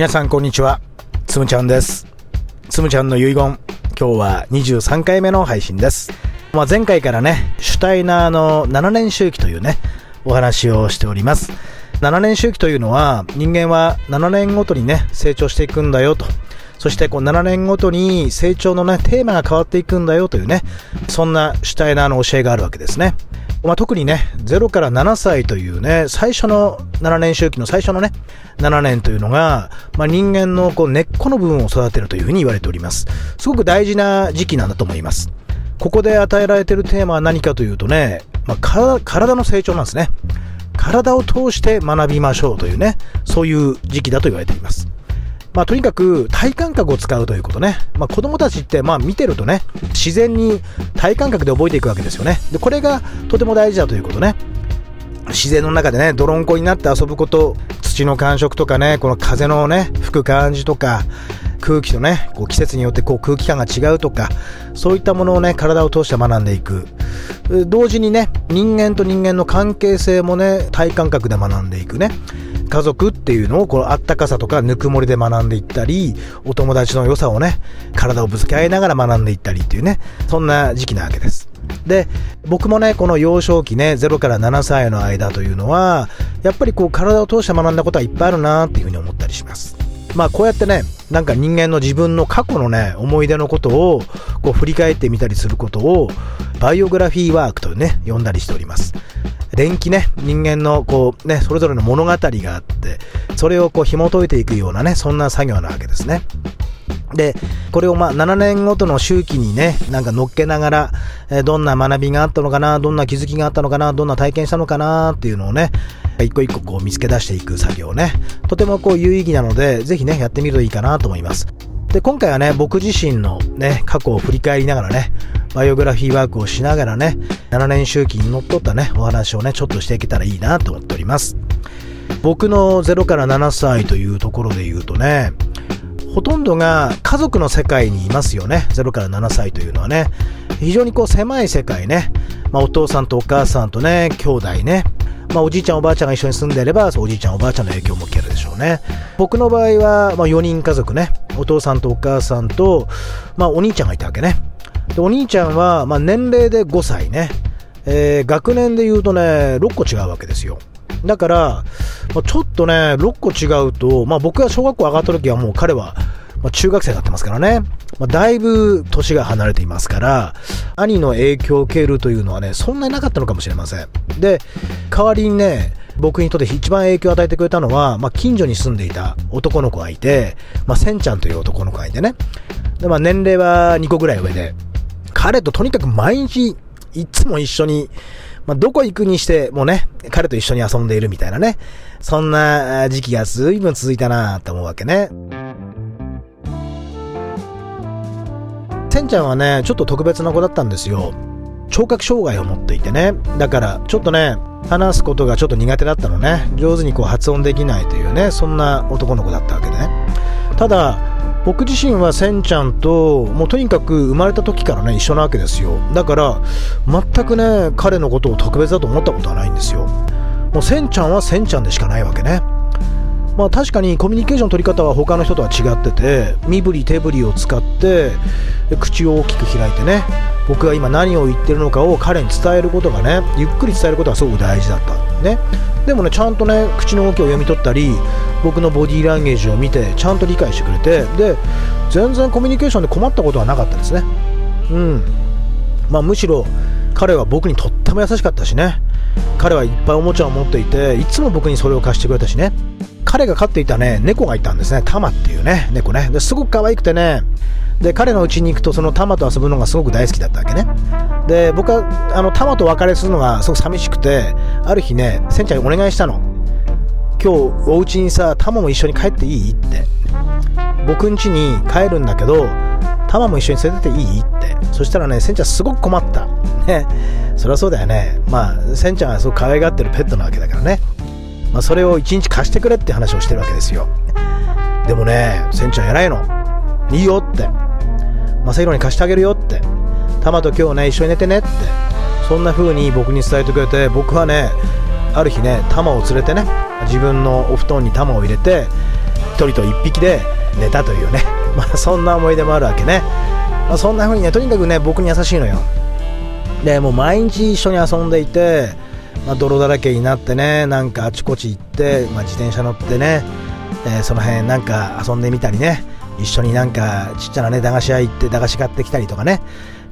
皆さんこんにちは。つむちゃんです。つむちゃんの遺言。今日は23回目の配信です、まあ、前回からねシュタイナーの7年周期というねお話をしております。7年周期というのは人間は7年ごとにね成長していくんだよと。そしてこう7年ごとに成長のねテーマが変わっていくんだよというねそんなシュタイナーの教えがあるわけですね。まあ、特にね、0から7歳というね、最初の7年周期の最初のね、7年というのが、まあ、人間のこう根っこの部分を育てるというふうに言われております。すごく大事な時期なんだと思います。ここで与えられているテーマは何かというとね、まあ、体の成長なんですね。体を通して学びましょうというね、そういう時期だと言われています。まあ、とにかく体感覚を使うということね。まあ、子供たちってまあ見てるとね、自然に体感覚で覚えていくわけですよね。で、これがとても大事だということね。自然の中でね、泥んこになって遊ぶこと、土の感触とかね、この風のね、吹く感じとか、空気とね、こう季節によってこう空気感が違うとか、そういったものをね、体を通して学んでいく。同時にね、人間と人間の関係性もね、体感覚で学んでいくね。家族っていうのをこのあったかさとかぬくもりで学んでいったり、お友達の良さをね、体をぶつけ合いながら学んでいったりっていうね、そんな時期なわけです。で、僕もね、この幼少期ね、0から7歳の間というのは、やっぱりこう体を通して学んだことはいっぱいあるなっていうふうに思ったりします。まあこうやってね、なんか人間の自分の過去のね、思い出のことをこう振り返ってみたりすることを、バイオグラフィーワークとね、呼んだりしております。電気ね、人間のこうね、それぞれの物語があって、それをこう紐解いていくようなね、そんな作業なわけですね。で、これをまあ7年ごとの周期にね、なんか乗っけながら、えどんな学びがあったのかな、どんな気づきがあったのかな、どんな体験したのかなっていうのをね、一個一個こう見つけ出していく作業ね、とてもこう有意義なので、ぜひね、やってみるといいかなと思います。で、今回はね、僕自身のね、過去を振り返りながらね、バイオグラフィーワークをしながらね、7年周期にのっとったね、お話をね、ちょっとしていけたらいいなと思っております。僕の0から7歳というところで言うとね、ほとんどが家族の世界にいますよね。0から7歳というのはね。非常にこう狭い世界ね。まあ、お父さんとお母さんとね、兄弟ね。まあ、おじいちゃんおばあちゃんが一緒に住んでいれば、おじいちゃんおばあちゃんの影響も受けるでしょうね。僕の場合は、まあ、4人家族ね。お父さんとお母さんと、まあ、お兄ちゃんがいたわけね。で、お兄ちゃんは、まあ、年齢で5歳ね。えー、学年で言うとね、6個違うわけですよ。だから、まあ、ちょっとね、6個違うと、まあ僕が小学校上がった時はもう彼は、まあ、中学生になってますからね。まあ、だいぶ年が離れていますから、兄の影響を受けるというのはね、そんなになかったのかもしれません。で、代わりにね、僕にとって一番影響を与えてくれたのは、まあ、近所に住んでいた男の子がいて、まあ、センちゃんという男の子がいてね。で、まあ、年齢は2個ぐらい上で、彼ととにかく毎日、いつも一緒に、まあ、どこ行くにしてもね、彼と一緒に遊んでいるみたいなね。そんな時期が随分続いたなと思うわけね。せんちゃんはね、ちょっと特別な子だったんですよ。聴覚障害を持っていてね。だから、ちょっとね、話すことがちょっと苦手だったのね。上手にこう発音できないというね、そんな男の子だったわけでね。ただ、僕自身はせんちゃんともうとにかく生まれた時からね一緒なわけですよ。だから全くね彼のことを特別だと思ったことはないんですよ。もうせんちゃんはせんちゃんでしかないわけね。まあ確かにコミュニケーション取り方は他の人とは違ってて身振り手振りを使って口を大きく開いてね僕が今何を言ってるのかを彼に伝えることがねゆっくり伝えることがすごく大事だった。ね。でもねちゃんとね口の動きを読み取ったり僕のボディーランゲージを見てちゃんと理解してくれてで全然コミュニケーションで困ったことはなかったですね。うん。まあむしろ彼は僕にとっても優しかったしね。彼はいっぱいおもちゃを持っていていつも僕にそれを貸してくれたしね。彼が飼っていたね猫がいたんですね。タマっていうね猫ね。ですごく可愛くてね。で彼の家に行くとそのタマと遊ぶのがすごく大好きだったわけね。で僕はあのタマと別れするのがすごく寂しくてある日ねセンちゃんにお願いしたの。今日お家にさタマも一緒に帰っていい？って。僕ん家に帰るんだけどタマも一緒に連れてっていい？って。そしたらねセンちゃんすごく困った。ね。そりゃそうだよね。まあセンちゃんはすごく可愛がってるペットなわけだからね。まあ、それを一日貸してくれって話をしてるわけですよ。でもねセンちゃん偉いの。いいよって。正宏に貸してあげるよって。タマと今日ね一緒に寝てねって。そんな風に僕に伝えてくれて僕はねある日ねタマを連れてね自分のお布団にタマを入れて1人と1匹で寝たというね、まあ、そんな思い出もあるわけね、まあ、そんな風にねとにかくね僕に優しいのよ。でもう毎日一緒に遊んでいて、まあ、泥だらけになってねなんかあちこち行って、まあ、自転車乗ってね、えー、その辺なんか遊んでみたりね。一緒になんかちっちゃなね駄菓子屋行って駄菓子買ってきたりとかね。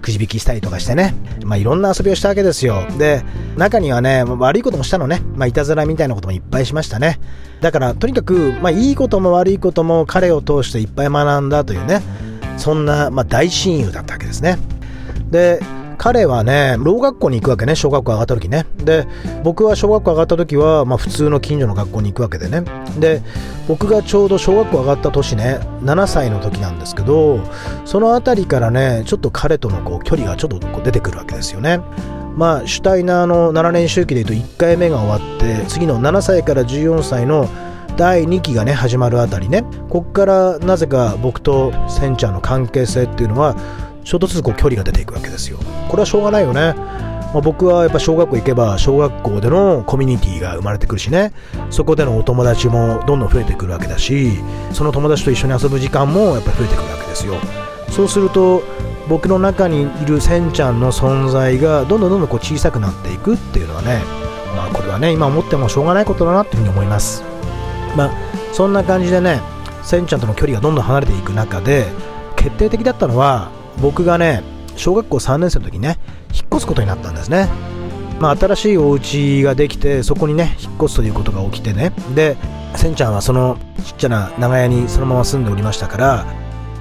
くじ引きしたりとかしてね、まあ、いろんな遊びをしたわけですよ。で中にはね悪いこともしたのね、まあ、いたずらみたいなこともいっぱいしましたね。だからとにかく、まあ、いいことも悪いことも彼を通していっぱい学んだというね。そんな、まあ、大親友だったわけですね。で彼はね、ろう学校に行くわけね、小学校上がった時ね。で、僕は小学校上がった時は、まあ普通の近所の学校に行くわけでね。で、僕がちょうど小学校上がった年ね、7歳の時なんですけど、その辺りからね、ちょっと彼とのこう距離がちょっとこう出てくるわけですよね。まあ、シュタイナーの7年周期でいうと1回目が終わって、次の7歳から14歳の第2期がね始まるあたりねこっからなぜか僕とセンちゃんの関係性っていうのはょっとずつこう距離が出ていくわけですよ。これはしょうがないよね。まあ、僕はやっぱ小学校行けば小学校でのコミュニティが生まれてくるしね。そこでのお友達もどんどん増えてくるわけだしその友達と一緒に遊ぶ時間もやっぱり増えてくるわけですよ。そうすると僕の中にいるセンちゃんの存在がどんどんどんどんこう小さくなっていくっていうのはねまあこれはね今思ってもしょうがないことだなっていうふうに思います。まあそんな感じでねセンちゃんとの距離がどんどん離れていく中で決定的だったのは僕がね小学校3年生の時にね引っ越すことになったんですね。まあ、新しいお家ができてそこにね引っ越すということが起きてね。でせんちゃんはそのちっちゃな長屋にそのまま住んでおりましたから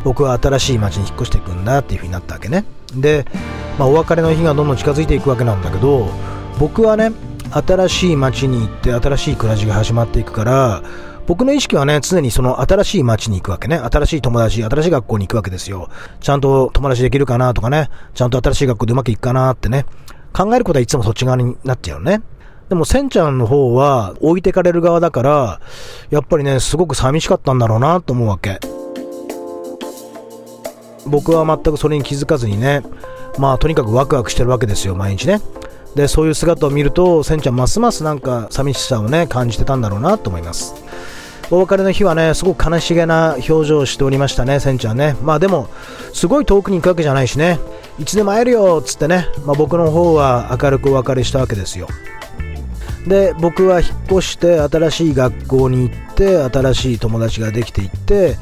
僕は新しい町に引っ越していくんだっていう風になったわけね。で、まあ、お別れの日がどんどん近づいていくわけなんだけど僕はね新しい町に行って新しい暮らしが始まっていくから僕の意識はね、常にその新しい街に行くわけね。新しい友達、新しい学校に行くわけですよ。ちゃんと友達できるかなとかね。ちゃんと新しい学校でうまくいくかなってね。考えることはいつもそっち側になっちゃうね。でも、せんちゃんの方は置いてかれる側だから、やっぱりね、すごく寂しかったんだろうなと思うわけ。僕は全くそれに気づかずにね、まあ、とにかくワクワクしてるわけですよ、毎日ね。で、そういう姿を見ると、せんちゃんますますなんか寂しさをね、感じてたんだろうなと思います。お別れの日はね、すごく悲しげな表情をしておりましたね、せんちゃんね。まあでも、すごい遠くに行くわけじゃないしね、いつでも会えるよっつってね、まあ、僕の方は明るくお別れしたわけですよ。で、僕は引っ越して新しい学校に行って、新しい友達ができていって、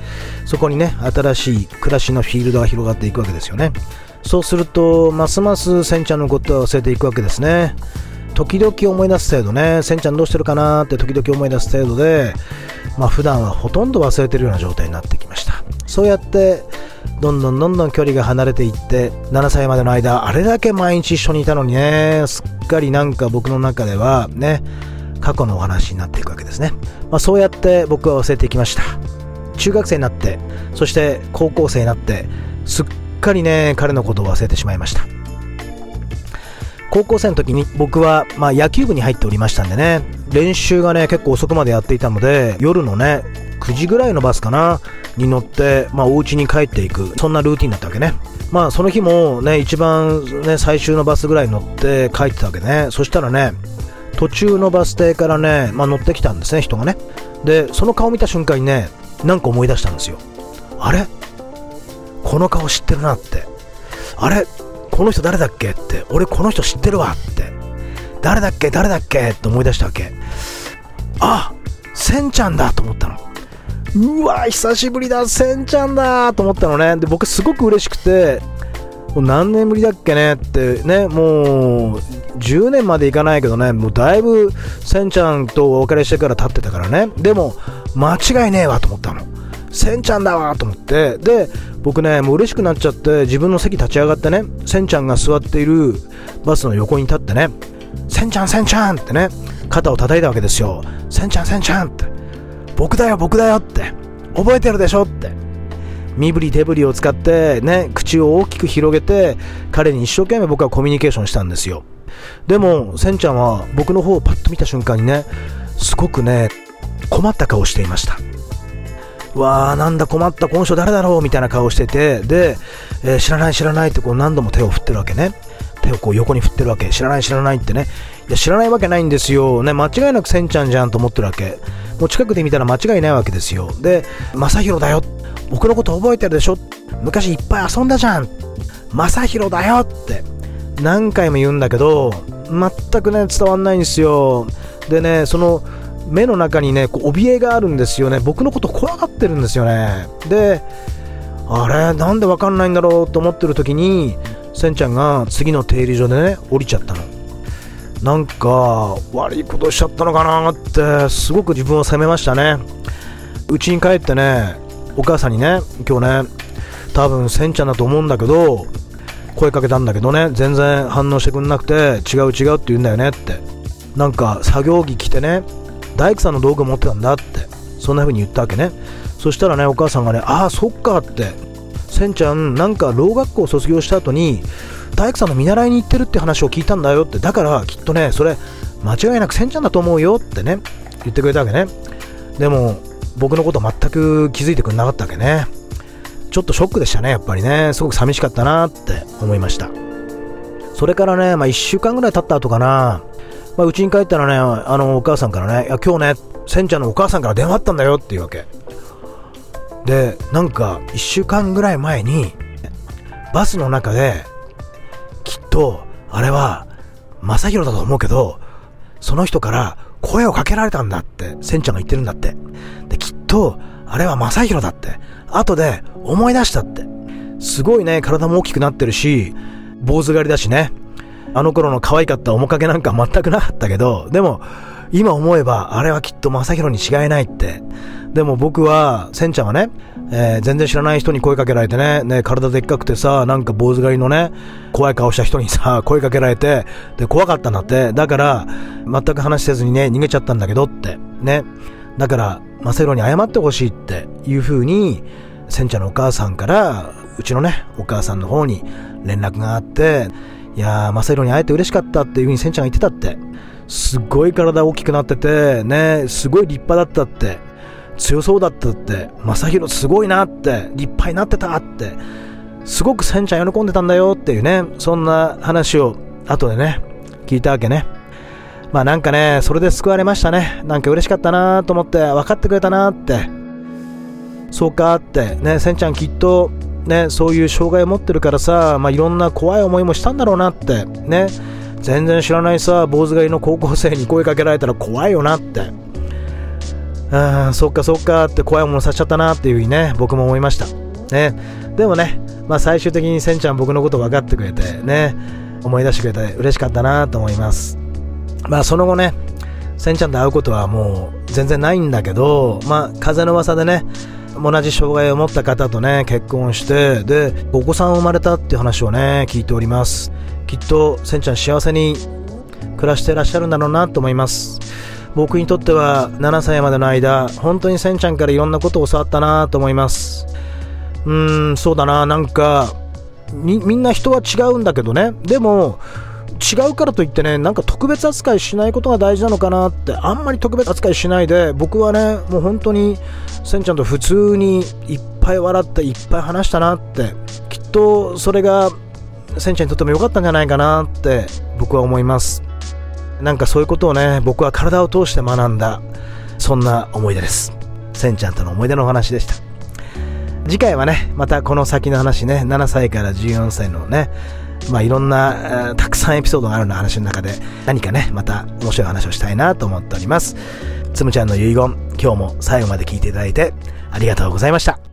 そこにね、新しい暮らしのフィールドが広がっていくわけですよね。そうすると、ますますせんちゃんのことは忘れていくわけですね。時々思い出す程度ね、せんちゃんどうしてるかなって時々思い出す程度で、まあ普段はほとんど忘れてるような状態になってきました。そうやって、どんどんどんどん距離が離れていって、7歳までの間、あれだけ毎日一緒にいたのにね、すっかりなんか僕の中ではね、過去のお話になっていくわけですね。まあそうやって僕は忘れていきました。中学生になって、そして高校生になって、すっかりね、彼のことを忘れてしまいました。高校生の時に僕は、まあ、野球部に入っておりましたんでね、練習がね、結構遅くまでやっていたので、夜のね、9時ぐらいのバスかな、に乗って、まあ、お家に帰っていく、そんなルーティンだったわけね。まあ、その日もね、一番ね、最終のバスぐらい乗って帰ってたわけね。そしたらね、途中のバス停からね、まあ、乗ってきたんですね、人がね。で、その顔見た瞬間にね、なんか思い出したんですよ。あれ？この顔知ってるなって。あれ？この人誰だっけって、俺この人知ってるわって、誰だっけ誰だっけって思い出したわけ。あせんちゃんだと思ったの。うわ久しぶりだせんちゃんだと思ったのね。で、僕すごく嬉しくて、もう何年ぶりだっけねってね、もう10年までいかないけどね、もうだいぶせんちゃんとお別れしてから経ってたからね。でも、間違いねえわと思ったの。せんちゃんだわと思って、で、僕ね、もう嬉しくなっちゃって、自分の席立ち上がってね、せんちゃんが座っているバスの横に立ってね、せんちゃん、せんちゃんってね、肩を叩いたわけですよ。せんちゃん、せんちゃんって。僕だよ、僕だよって。覚えてるでしょって。身振り手振りを使ってね、口を大きく広げて、彼に一生懸命僕はコミュニケーションしたんですよ。でも、せんちゃんは僕の方をパッと見た瞬間にね、すごくね、困った顔をしていました。わあなんだ困ったこの人誰だろうみたいな顔しててで、えー、知らない知らないってこう何度も手を振ってるわけね手をこう横に振ってるわけ知らない知らないってねいや知らないわけないんですよね間違いなくせんちゃんじゃんと思ってるわけもう近くで見たら間違いないわけですよ。で、正宏だよ。僕のこと覚えてるでしょ昔いっぱい遊んだじゃん。正宏だよって何回も言うんだけど、全くね、伝わんないんですよ。でね、その、目の中にね、こう怯えがあるんですよね。僕のこと怖がってるんですよね。で、あれ、なんでわかんないんだろうと思ってる時に、せんちゃんが次の停留所でね、降りちゃったの。なんか、悪いことしちゃったのかなって、すごく自分を責めましたね。うちに帰ってね、お母さんにね、今日ね、多分せんちゃんだと思うんだけど、声かけたんだけどね、全然反応してくんなくて、違う違うって言うんだよねって。なんか作業着着てね、大工さんの道具持ってたんだって、そんな風に言ったわけね。そしたらね、お母さんがね、ああ、そっかって、せんちゃん、なんかろう学校卒業した後に、大工さんの見習いに行ってるって話を聞いたんだよって、だからきっとね、それ、間違いなくせんちゃんだと思うよってね、言ってくれたわけね。でも、僕のこと全く気づいてくれなかったわけね。ちょっとショックでしたね、やっぱりね。すごく寂しかったなって思いました。それからね、まあ1週間ぐらい経った後かな、まあ、うちに帰ったらね、あの、お母さんからね、いや、今日ね、せんちゃんのお母さんから電話あったんだよっていうわけ。で、なんか、1週間ぐらい前に、バスの中で、きっと、あれは、正宏だと思うけど、その人から声をかけられたんだって、せんちゃんが言ってるんだって。で、きっと、あれは正宏だって、後で思い出したって。すごいね、体も大きくなってるし、坊主狩りだしね。あの頃の可愛かった面影なんか全くなかったけど、でも、今思えば、あれはきっと正宏に違いないって。でも僕は、せんちゃんはね、えー、全然知らない人に声かけられてね、ね、体でっかくてさ、なんか坊主狩りのね、怖い顔した人にさ、声かけられて、で、怖かったんだって。だから、全く話せずにね、逃げちゃったんだけどって。ね。だから、マセロに謝ってほしいっていう風に、せんちゃんのお母さんから、うちのね、お母さんの方に連絡があって、いやー、マセロに会えて嬉しかったっていう風にせんちゃんが言ってたって。すごい体大きくなってて、ね、すごい立派だったって。強そうだったって。正宏すごいなって。立派になってたって。すごくせんちゃん喜んでたんだよっていうね、そんな話を後でね、聞いたわけね。まあなんかね、それで救われましたね。なんか嬉しかったなと思って、分かってくれたなって。そうかって、ね、せんちゃんきっと、ね、そういう障害を持ってるからさ、まあいろんな怖い思いもしたんだろうなって。ね。全然知らないさ、坊主狩りの高校生に声かけられたら怖いよなって。ああ、そっかそっかって怖いものさせちゃったなっていうふうにね、僕も思いました。ね。でもね、まあ最終的にせんちゃん僕のこと分かってくれて、ね、思い出してくれて嬉しかったなと思います。まあその後ね、せんちゃんと会うことはもう全然ないんだけど、まあ風の噂でね、同じ障害を持った方とね、結婚して、で、お子さん生まれたっていう話をね、聞いております。きっとせんちゃん幸せに暮らしてらっしゃるんだろうなと思います。僕にとっては7歳までの間本当にせんちゃんからいろんなことを教わったなと思います。うーんそうだななんかみんな人は違うんだけどね。でも違うからといってねなんか特別扱いしないことが大事なのかなってあんまり特別扱いしないで僕はねもう本当にせんちゃんと普通にいっぱい笑っていっぱい話したなってきっとそれがセンちゃんにとっても良かったんじゃないかなって僕は思います。なんかそういうことをね僕は体を通して学んだそんな思い出です。センちゃんとの思い出のお話でした。次回はねまたこの先の話ね7歳から14歳のねまあいろんなたくさんエピソードがあるような話の中で何かねまた面白い話をしたいなと思っております。つむちゃんの遺言今日も最後まで聞いていただいてありがとうございました。